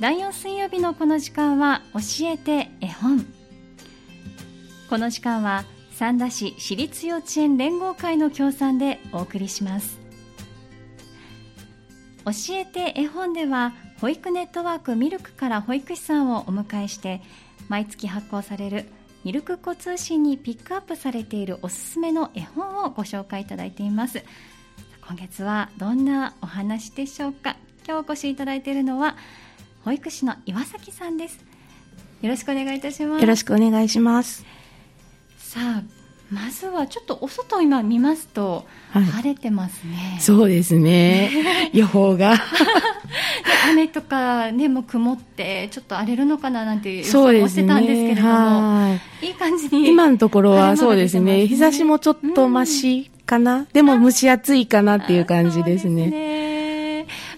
第4水曜日のこの時間は教えて絵本。この時間は三田市私立幼稚園連合会の協賛でお送りします。教えて絵本では保育ネットワークミルクから保育士さんをお迎えして毎月発行されるミルク子通信にピックアップされているおすすめの絵本をご紹介いただいています。今月はどんなお話でしょうか。今日お越しいただいているのは保育士の岩崎さんです。よろしくお願いいたします。よろしくお願いします。さあまずはちょっとお外今見ますと、はい、晴れてますね。そうですね。予報が。雨とかねもう曇ってちょっと荒れるのかななんて予想もしてたんですけれども、ね、い。い感じに今のところはそうですね、ね、日差しもちょっとましかな、うん、でも蒸し暑いかなっていう感じですね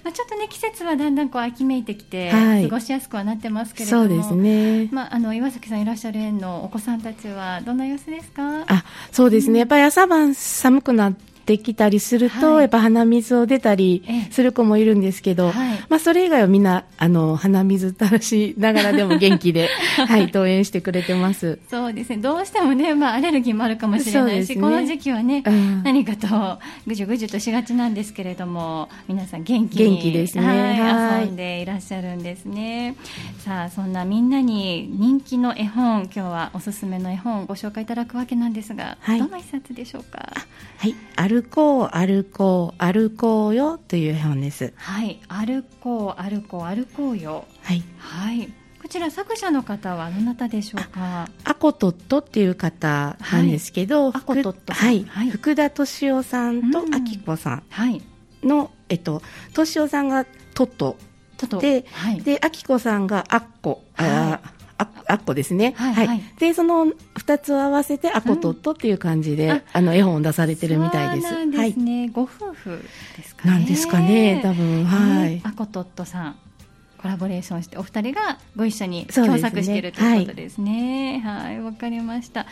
まあ、ちょっとね季節はだんだんこう秋めいてきて、はい、過ごしやすくはなってますけれどもそうですね、まあ、あの岩崎さんいらっしゃる園のお子さんたちはどんな様子ですか？あそうですね、やっぱり朝晩寒くなってってきたりすると、はい、やっぱ鼻水を出たりする子もいるんですけど、はい、まあ、それ以外はみんなあの鼻水垂らしながらでも元気で、はい、登園してくれてます。そうですね。どうしてもね、まあ、アレルギーもあるかもしれないし、ね、この時期はね、うん、何かとぐじゅぐじゅとしがちなんですけれども皆さん元気に元気ですね、はい、遊んでいらっしゃるんですね。さあそんなみんなに人気の絵本今日はおすすめの絵本をご紹介いただくわけなんですが、どの一冊でしょうか？はい歩こう歩こう歩こうよという絵本です。はい。歩こう歩こう歩こうよ。はい。はい。こちら作者の方はどなたでしょうか？アコトットっていう方なんですけど、はい、はい、はい、福田敏夫さんとあきこさんの、はい、えっと敏夫さんがトットで、はい、であきこさんがアッコ、はい、ああっこですね。はい、はい、で、その二つを合わせて、あことっとっていう感じで、うん、あの、絵本を出されてるみたいです。そうですね。はい、ご夫婦ですかね。なんですかね、多分、はい。あことっとさん。コラボレーションしてお二人がご一緒に共作している、ということですね。はいわ、かりました。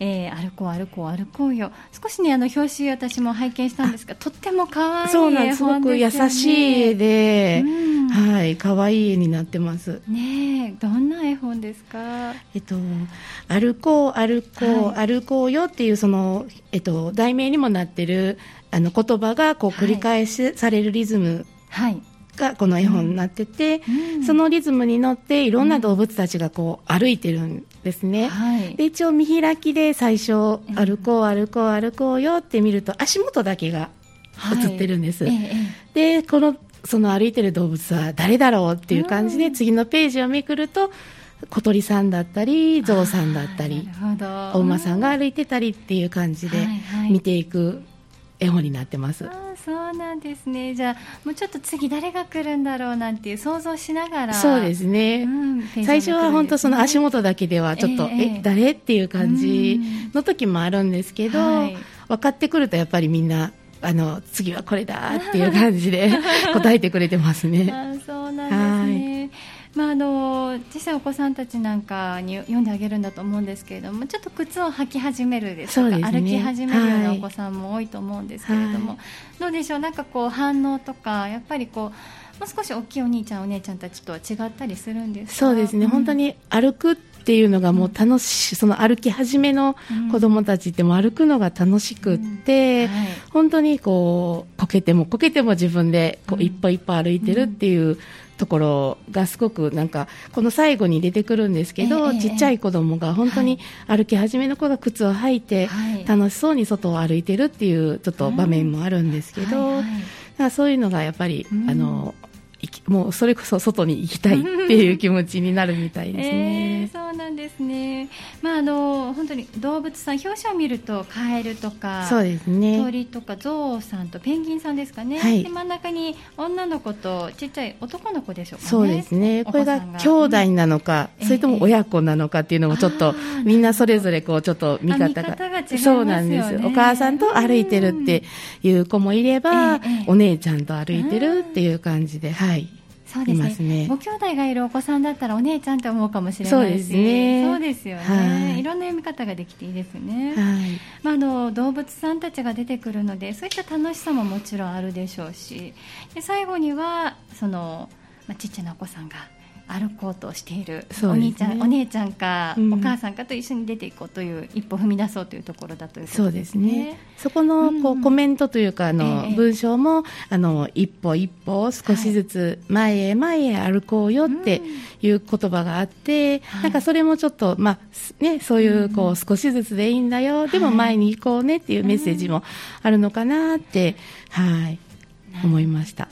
えー、歩こう歩こう歩こうよ。少しねあの表紙私も拝見したんですが、とっても可愛いそうなんすごく優しい絵で、うん、はい可愛い絵になってます。ねどんな絵本ですか？えっと歩こう歩こう、はい、歩こうよっていうそのえっと題名にもなってるあの言葉がこう繰り返しされるリズム。はいがこの絵本になってて、うん、そのリズムに乗っていろんな動物たちがこう歩いてるんですね、はい、で一応見開きで最初歩こう歩こう歩こうよって見ると足元だけが映ってるんです、はい、でこのその歩いてる動物は誰だろうっていう感じで、次のページをめくると小鳥さんだったりゾウさんだったりお馬さんが歩いてたりっていう感じで見ていく絵本になってます。そうなんですね。じゃあもうちょっと次誰が来るんだろうなんていう想像しながら。そうですね、うん、最初は本当その足元だけではちょっと、えー、え誰？っていう感じの時もあるんですけど、はい、分かってくるとやっぱりみんなあの次はこれだっていう感じで 答えてくれてますね。あそうなんですね、はい。まあ、あの小さいお子さんたちなんかに読んであげるんだと思うんですけれどもちょっと靴を履き始めるですとか、ね、歩き始めるようなお子さんも多いと思うんですけれども、はい、どうでしょう？なんかこう反応とかやっぱりこうもう少し大きいお兄ちゃんお姉ちゃんたちとは違ったりするんですそうですね、うん、本当に歩くっていうのがもう楽しい、その歩き始めの子供たちっても歩くのが楽しくって、うん。はい、本当にこうこけてもこけても自分でこう一歩一歩歩いてるっていうところがすごくなんかこの最後に出てくるんですけど、えー、ちっちゃい子供が本当に歩き始めの子が靴を履いて楽しそうに外を歩いてるっていうちょっと場面もあるんですけど、はいはい、そういうのがやっぱり、あのもうそれこそ外に行きたいっていう気持ちになるみたいですね。えー、そうなんですね。まああの本当に動物さん表紙を見るとカエルとかそうですね。鳥とかゾウさんとペンギンさんですかね。はい、で真ん中に女の子とちっちゃい男の子でしょうかね。そうですね。これが兄弟なのか、うん、それとも親子なのかっていうのもちょっと、えー、みんなそれぞれこうちょっと見方が、がね、そうなんです。お母さんと歩いてるっていう子もいれば、えー、お姉ちゃんと歩いてるっていう感じで、はい。そうですね、ね、ご兄弟がいるお子さんだったらお姉ちゃんって思うかもしれないし。そうですね。そうですよね、はい、いろんな読み方ができていいですね、はい。まあ、あの動物さんたちが出てくるのでそういった楽しさももちろんあるでしょうし。で最後にはその、まあ、ちっちゃなお子さんが歩こうとしている、お兄ちゃんお姉ちゃんか、うん、お母さんかと一緒に出ていこうという一歩踏み出そうというところだということですね。そこのこう、コメントというかあの、えー、文章もあの一歩一歩少しずつ前へ前へ歩こうよってい。う言葉があって、はい、なんかそれもちょっとまあねそういうこう少しずつでいいんだよ、でも前に行こうねっていうメッセージもあるのかなってはい思いました。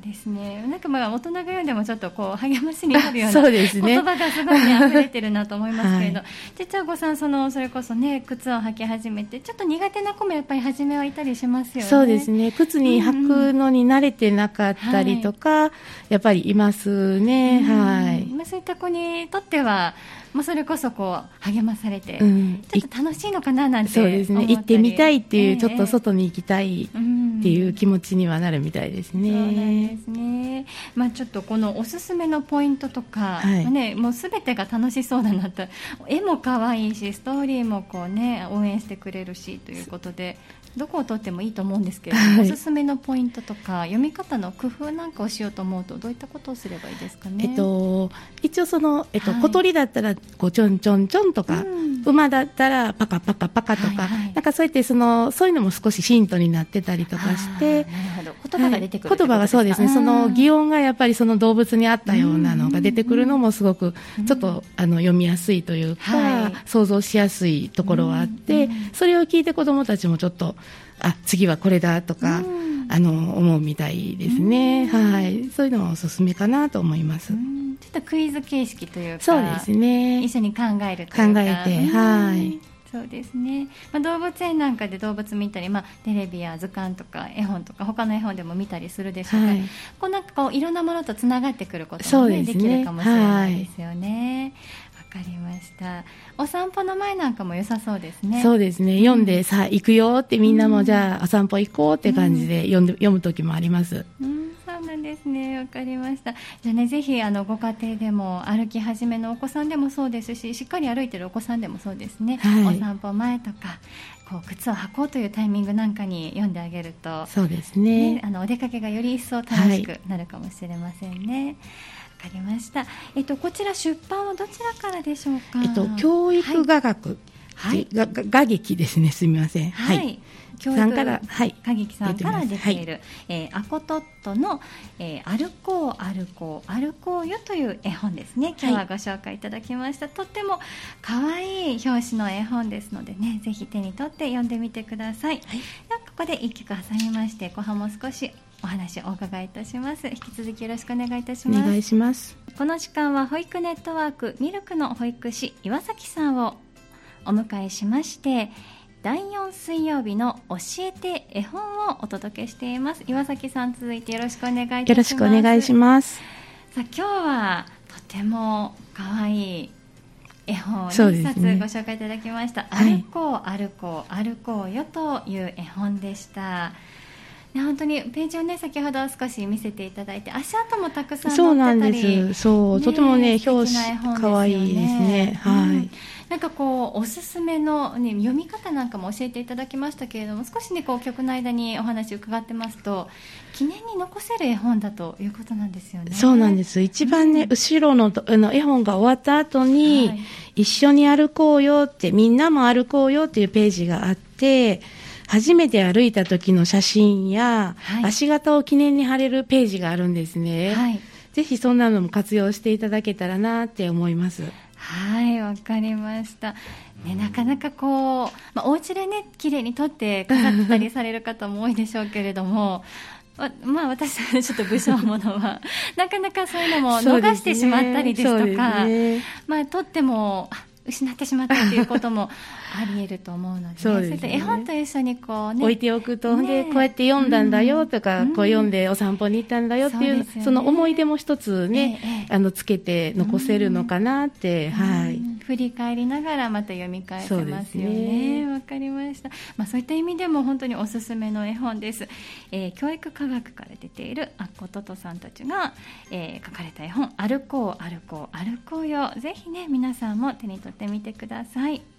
ですね。なんかまあ大人が読んでもちょっとこう励ましになるようなね、言葉がすごいね溢れてるなと思いますけれど、はい、実はごさんそのそれこそね靴を履き始めてちょっと苦手な子もやっぱり初めはいたりしますよね。そうですね。靴に履くのに慣れてなかったりとか、はい、やっぱりいますね。はい。まあそういった子にとっては。まあ、それこそこう励まされて、うん、ちょっと楽しいのかななんてそうですね。行ってみたいっていう、えー、ちょっと外に行きたいっていう気持ちにはなるみたいですね。そうなんですね、まあ、ちょっとこのおすすめのポイントとか、はい、まあね、もうすべてが楽しそうだなと絵も可愛いしストーリーもこう、ね、応援してくれるしということでどこを取ってもいいと思うんですけれども、はい、おすすめのポイントとか読み方の工夫なんかをしようと思うとどういったことをすればいいですかね？えっと、一応その、えっと、はい、小鳥だったらこうちょんちょんちょんとか、うん、馬だったらパカパカパカとか、はいはい、なんかそうやってそのそういうのも少しヒントになってたりとかして言葉が出てくる、はい、言葉がそうですね。その擬音がやっぱりその動物に合ったようなのが出てくるのもすごくちょっとあの読みやすいというか、想像しやすいところはあって、それを聞いて子どもたちもちょっとあ次はこれだとか、あの思うみたいですね、はい、そういうのはおすすめかなと思います。ちょっとクイズ形式というか、そうですね。一緒に考える考えて、はい。そうですね、まあ、動物園なんかで動物見たり、まあ、テレビや図鑑とか絵本とか他の絵本でも見たりするでしょうが、はい、こうなんかこういろんなものとつながってくることも、ねね、できるかもしれないですよね。わかりました。お散歩の前なんかも良さそうですね。そうですね。読んで、さあ行くよってみんなも、じゃあお散歩行こうって感じで読んで、読む時もあります、うんそうなんですね。わかりました。じゃあねぜひあのご家庭でも歩き始めのお子さんでもそうですししっかり歩いてるお子さんでもそうですね、はい、お散歩前とかこう靴を履こうというタイミングなんかに読んであげるとそうですね、ね、あのお出かけがより一層楽しくなるかもしれませんね。はいかりました。えっとこちら出版はどちらからでしょうか？えっと教育画学、はい、が画劇ですね。すみません。はい。はい。教育さんから、はい、歌劇さんから出ている、はい、えー、アコトットの、えー、歩こう歩こう歩こうよという絵本ですね。今日はご紹介いただきました、はい、とっても可愛い表紙の絵本ですのでねぜひ手に取って読んでみてください、はい、ではここで一曲挟みまして後半も少しお話をお伺いいたします。引き続きよろしくお願いいたします。お願いします。この時間は保育ネットワークミルクの保育士岩崎さんをお迎えしまして第4水曜日の教えて絵本をお届けしています。岩崎さん続いてよろしくお願いいたします。よろしくお願いします。さあ今日はとても可愛い絵本を一冊ご紹介いただきました、ね、歩こう歩こう歩こうよという絵本でした、ね、本当にページをね先ほど少し見せていただいて足跡もたくさんそうなんです。そう、ね、とてもね。表紙可愛いですね。はい、うん。なんかこうおすすめの、ね、読み方なんかも教えていただきましたけれども少しねこう曲の間にお話伺ってますと記念に残せる絵本だということなんですよね。そうなんです。一番ね、うん、後ろのあの絵本が終わった後に、はい、一緒に歩こうよってみんなも歩こうよっていうページがあって初めて歩いた時の写真や、はい、足型を記念に貼れるページがあるんですね、はい、ぜひそんなのも活用していただけたらなって思います。はいわかりました。ね、なかなかこう、まあ、お家でね綺麗に撮って飾ったりされる方も多いでしょうけれども まあ私はちょっと武将ものは なかなかそういうのも逃してしまったりですとか、ね。ね、まあ撮っても失ってしまったということもあり得ると思うので、ね、そうですね、絵本と一緒にこう、ね、置いておくと、ね、でこうやって読んだんだよとか、うん、こう読んでお散歩に行ったんだよっていう、そ、ね,、の思い出も一つね、ええ、あのつけて残せるのかなって、うん、はい、振り返りながらまた読み返せますよね。わ、かりました。まあそういった意味でも本当におすすめの絵本です。えー、教育科学から出ているアッコトトさんたちが、えー、書かれた絵本歩こう歩こう歩こうよ。ぜひね皆さんも手に取ってみてください。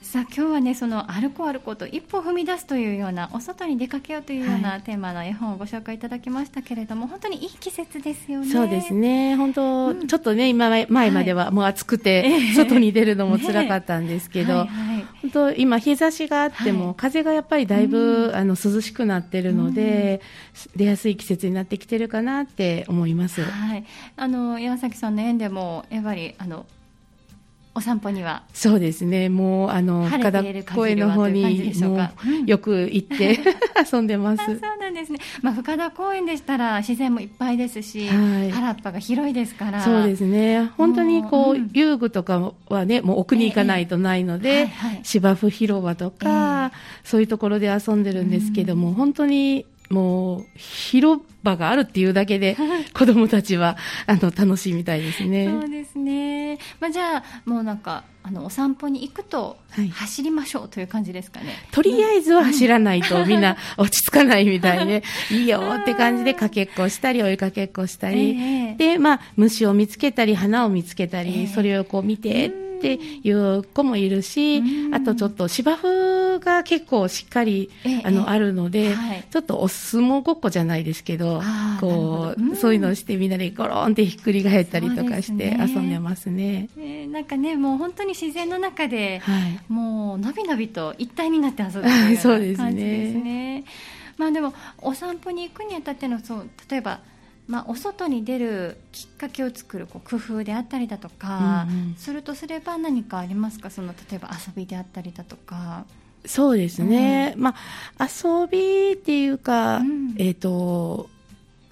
さあ今日はねその歩こう歩こうと一歩踏み出すというようなお外に出かけようというようなテーマの絵本をご紹介いただきましたけれども、本当にいい季節ですよね。そうですね。本当、うん、ちょっとね今前まではもう暑くて、外に出るのも辛かったんですけど、ねはいはい、本当今日差しがあっても、はい、風がやっぱりだいぶ、うん、あの涼しくなってるので、うん、出やすい季節になってきてるかなって思います。はい、あの山崎さんの園でもやっぱりあのお散歩には。そうですね。もうあの深田公園の方によく行って 遊んでます。そうなんですね、まあ、深田公園でしたら自然もいっぱいですし、はい、原っぱが広いですから。そうですね。本当にこう、うん、遊具とかはねもう奥に行かないとないので、えーはいはい、芝生広場とか、えー、そういうところで遊んでるんですけども、うん、本当にもう広場があるっていうだけで子どもたちはあの楽しいみたいですね。そうですね。まあじゃあもうなんかあのお散歩に行くと走りましょうという感じですかね。はい、とりあえずは走らないと みんな落ち着かないみたいで、いいよって感じでかけっこしたり追いかけっこしたり、えー、でまあ虫を見つけたり花を見つけたり、えー、それをこう見て。っていう子もいるし、あとちょっと芝生が結構しっかり、あのあるので、はい、ちょっとお相撲ごっこじゃないですけど、こう、そういうのをしてみんなでゴロンってひっくり返ったりとかして遊んでますね。すねえー、なんかね、もう本当に自然の中で、はい、もうのびのびと一体になって遊ぶという感じ ですね。まあでもお散歩に行くにあたってのそう例えばまあ、お外に出るきっかけを作るこう工夫であったりだとか、するとすれば何かありますか？その例えば遊びであったりだとか。そうですね、うん、まあ、遊びっていうか、うん、えっ、ー、と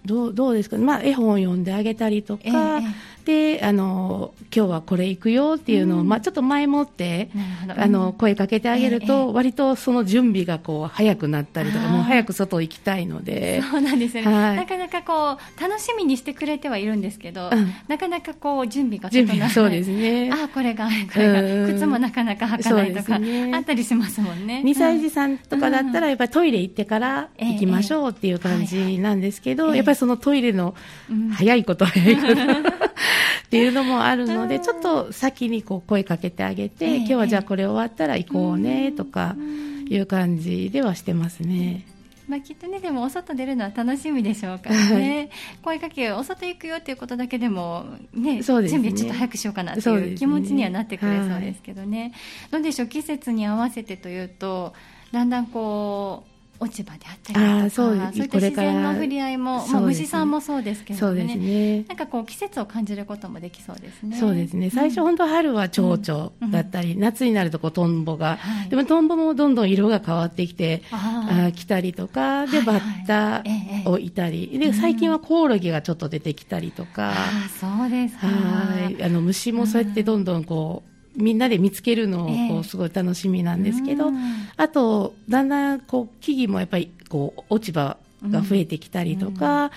どうどうですか、まあ、絵本を読んであげたりとか、えー、であの今日はこれ行くよっていうのを、うん、まあ、ちょっと前もってあの声かけてあげると、割とその準備がこう早くなったりとかもう早く外行きたいので。そうなんですね、はい、なかなかこう楽しみにしてくれてはいるんですけど、うん、なかなかこう準備が準備そうですね。あこれがこれが。靴もなかなか履かないとか、ね、あったりしますもんね。2歳児さんとかだったらやっぱりトイレ行ってから行きましょうっていう感じなんですけど、やっぱりそのトイレの早いこと早いこと っていうのもあるので、ちょっと先にこう声かけてあげて、今日はじゃあこれ終わったら行こうねとかいう感じではしてますね。まあ、きっとねでもお外出るのは楽しみでしょうからね、声かけお外行くよっていうことだけでもね、ね。準備ちょっと早くしようかなっていう気持ちにはなってくれそうですけどね、ね。どうでしょう？季節に合わせてというとだんだんこう落ち葉であったりとかあそういった自然の触れ合いも、ね、まあ、虫さんもそうですけどね。ね。なんかこう季節を感じることもできそうですね。そうですね。最初、本当春は蝶々だったり、うん、夏になるとこうトンボが、はい、でもトンボもどんどん色が変わってきてあ来たりとかで、バッタをいたり、で最近はコオロギがちょっと出てきたりとか、あそうですか。はい。あの虫もそうやってどんどんこう、みんなで見つけるのをこうすごい楽しみなんですけど、えー、あとだんだんこう木々もやっぱりこう落ち葉が増えてきたりとか、うん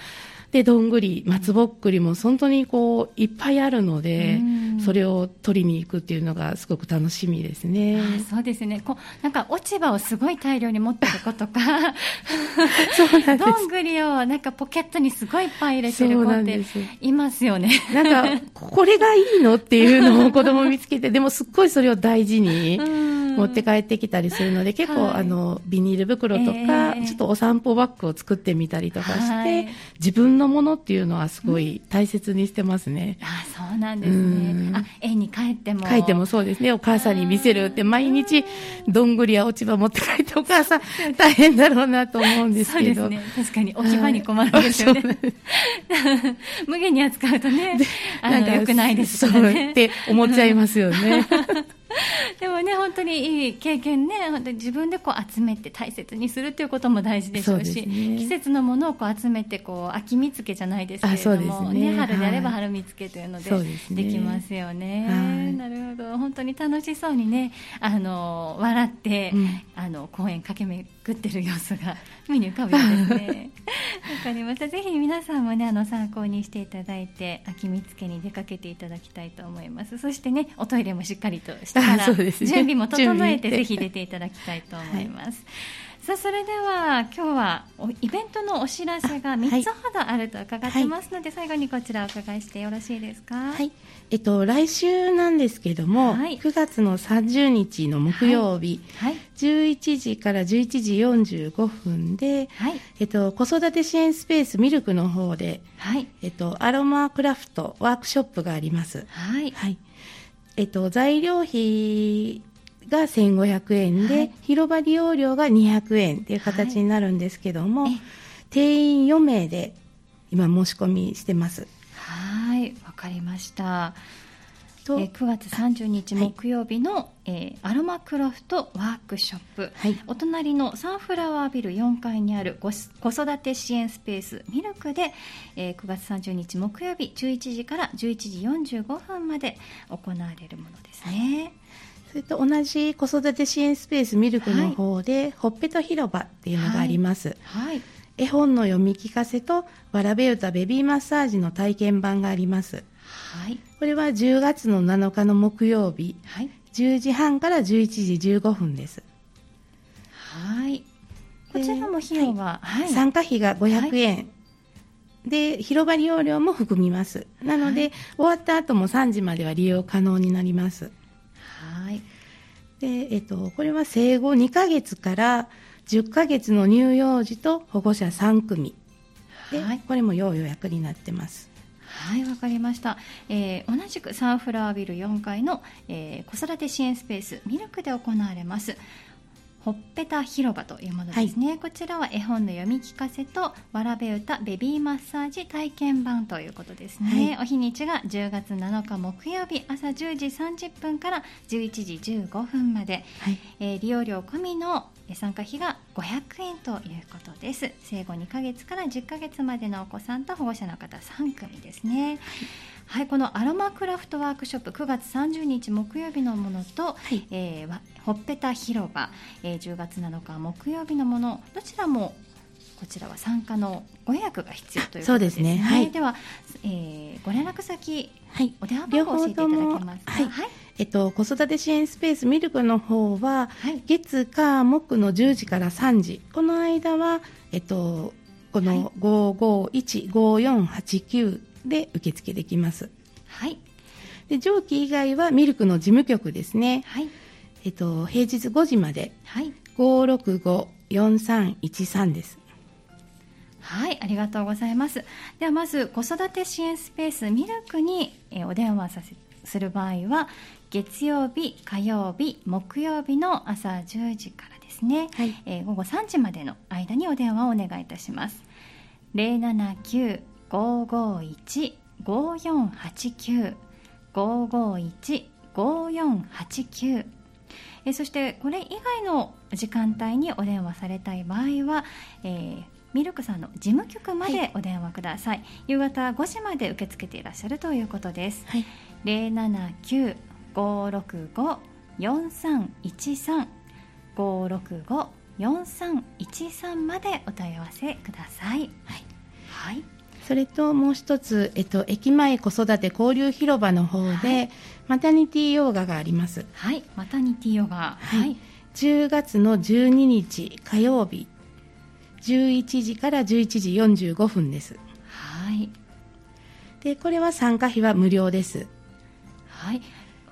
でどんぐり松ぼっくりも本当にこういっぱいあるので、それを取りに行くっていうのがすごく楽しみですね。そうですねこうなんか落ち葉をすごい大量に持ってる子とか そうなんどんぐりをなんかポケットにすごいいっぱい入れてる子っていますよね。なんかこれがいいのっていうのを子供見つけてでもすっごいそれを大事に。持って帰ってきたりするので、結構、はい、あのビニール袋とか、えー、ちょっとお散歩バッグを作ってみたりとかして、はい、自分のものっていうのはすごい大切にしてますね。うん、あそうなんですね。あ絵に帰っても帰ってもそうですね。お母さんに見せるって毎日どんぐりや落ち葉持って帰ってお母さん大変だろうなと思うんですけど。ね、確かに置き場に困るんですよね。無限に扱うとね、なんか良くないですからね。って思っちゃいますよね。でもね、本当にいい経験ね、本当に自分でこう集めて大切にするということも大事でしょうし、うね、季節のものをこう集めてこう秋見つけじゃないですけれども、ね、ね、春であれば春見つけというのでできますよね。ね。なるほど、本当に楽しそうにね、あの笑って、うん、あの公園駆け巡ってる様子が 目に浮かぶようですね。わかりました。ぜひ皆さんもね、あの参考にしていただいて、秋見つけに出かけていただきたいと思います。そしてね、おトイレもしっかりとしてから、ね、準備も整えてぜひ出ていただきたいと思います。はいさあそれでは今日はイベントのお知らせが3つほどあると伺ってますので、はい、最後にこちらお伺いしてよろしいですか？はい。えっと来週なんですけども、はい、9月の30日の木曜日、はい、11時から11時45分で、はい、えっと子育て支援スペースミルクの方で、はい、えっとアロマクラフトワークショップがあります。はい。はい。えっと材料費が1500円で、はい、広場利用料が200円という形になるんですけども、はい、定員4名で今申し込みしてます。はいわかりました。えー、9月30日木曜日の、はい、えー、アロマクラフトワークショップ、はい、お隣のサンフラワービル4階にある子育て支援スペースミルクで、えー、9月30日木曜日11時から11時45分まで行われるものですね。はいそれと同じ子育て支援スペースミルクの方で、はい、ほっぺと広場っていうのがあります、はい、絵本の読み聞かせとわらべ歌ベビーマッサージの体験版があります、はい、これは10月の7日の木曜日、はい、10時半から11時15分です。はい。こちらも費用は、はい、参加費が500円、で広場利用料も含みます。なので、終わった後も3時までは利用可能になります。はいでえっと、これは生後2ヶ月から10ヶ月の乳幼児と保護者3組。で、はい、これも要予約になってます。はいわかりました、えー、同じくサンフラワービル4階の、えー、子育て支援スペースミルクで行われますほっぺた広場というものですね、はい、こちらは絵本の読み聞かせとわらべ歌ベビーマッサージ体験版ということですね、はい、お日にちが10月7日木曜日朝10時30分から11時15分まで、はい、えー、利用料込みの参加費が500円ということです。生後2ヶ月から10ヶ月までのお子さんと保護者の方3組ですね、はい、このアロマクラフトワークショップ9月30日木曜日のものと、はい、えー、ほっぺた広場、えー、10月7日木曜日のものどちらもこちらは参加のご予約が必要ということですね。で、ね。はい、では、えー、ご連絡先、はい、お電話番号を教えていただけますか？はい、はい、えっと、子育て支援スペースミルクの方は、はい、月火木の10時から3時。この間は、えっと、この5515489で受付できます。はい。で上記以外はミルクの事務局ですね。はい。えっと平日5時まで。はい。565-4313です。はい、ありがとうございます。ではまず子育て支援スペースミルクに、えお電話させする場合は月曜日、火曜日、木曜日の朝10時からですね、はい、えー、午後3時までの間にお電話をお願いいたします。079-551-5489 551-5489えそしてこれ以外の時間帯にお電話されたい場合は、えー、ミルクさんの事務局までお電話ください、はい、夕方5時まで受け付けていらっしゃるということです、はい、079-565-4313 565-4313までお問い合わせください、はい。はいそれともう一つ、えっと、駅前子育て交流広場の方で、はい、マタニティヨガがあります。はい、マタニティヨガ。はい。10月の12日火曜日、11時から11時45分です。はい。で、これは参加費は無料です。はい。わ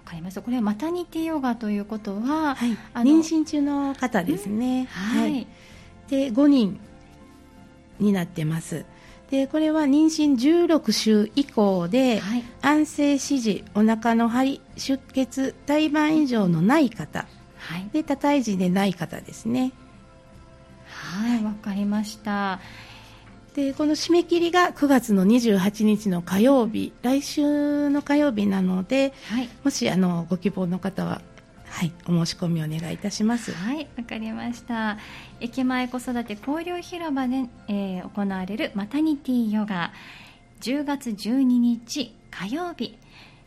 かりました。これはマタニティヨガということは、はい、妊娠中の方ですね。はい、はい。で、5人になってます。でこれは妊娠16週以降で、はい、安静指示お腹の張り出血胎盤異常のない方、はい、で多胎児でない方ですね。はいわ、かりました。でこの締め切りが9月の28日の火曜日来週の火曜日なので、はい、もしあのご希望の方ははい、お申し込みお願いいたします。はい、わかりました。駅前子育て交流広場で、えー、行われるマタニティヨガ、10月12日火曜日、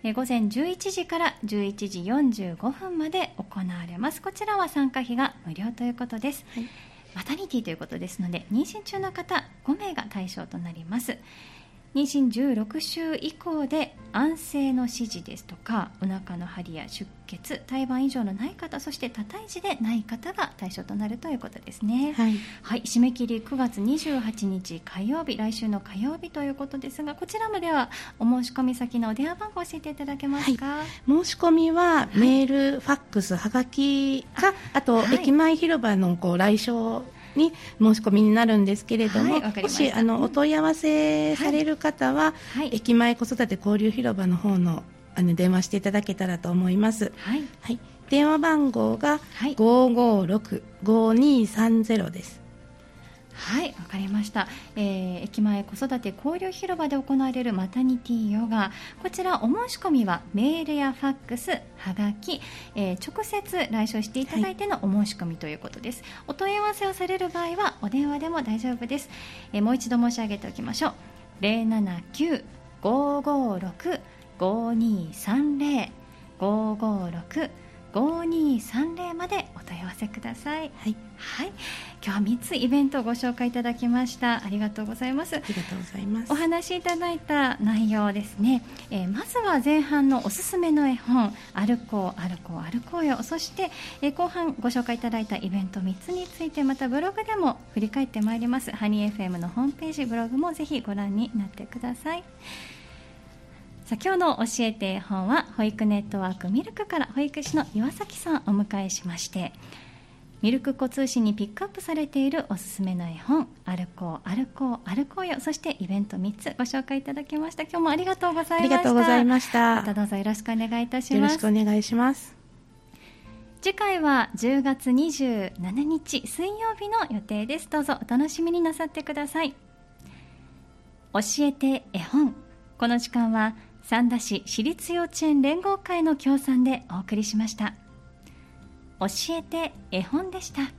えー、午前11時から11時45分まで行われます。こちらは参加費が無料ということです。はい、マタニティということですので、妊娠中の方5名が対象となります。妊娠16週以降で安静の指示ですとかお腹の張りや出血胎盤異常のない方そして多胎児でない方が対象となるということですね。はい、はい、締め切り9月28日火曜日来週の火曜日ということですがこちらまではお申し込み先のお電話番号を教えていただけますか、はい、申し込みはメール、はい、ファックスはがきかあと、駅前広場のこう来所に申し込みになるんですけれども、はい、もしあのお問い合わせされる方は、はい、駅前子育て交流広場の方のあの電話していただけたらと思います。はい、はい、電話番号が556-5230です。はいわかりました、えー、駅前子育て交流広場で行われるマタニティヨガ。こちらお申し込みはメールやファックスはがき、えー、直接来所していただいてのお申し込みということです、はい、お問い合わせをされる場合はお電話でも大丈夫です、えー、もう一度申し上げておきましょう。079-556-5230 556 5230までお問い合わせください。はい、はい、今日は3つイベントをご紹介いただきました。ありがとうございます。ありがとうございます。お話しいただいた内容ですね。えー、まずは前半のおすすめの絵本、歩こう歩こう歩こうよ。そして、えー、後半ご紹介いただいたイベント3つについてまたブログでも振り返ってまいります。ハニー FM のホームページブログもぜひご覧になってください。さあ今日の教えて絵本は保育ネットワークミルクから保育士の岩崎さんをお迎えしましてミルク子通信にピックアップされているおすすめの絵本「歩こう歩こう歩こうよ」そしてイベント3つご紹介いただきました。今日もありがとうございました。ありがとうございました。またどうぞよろしくお願いいたします。よろしくお願いします。次回は10月27日水曜日の予定です。どうぞお楽しみになさってください。教えて絵本。この時間は三田市私立幼稚園連合会の協賛でお送りしました教えて絵本でした。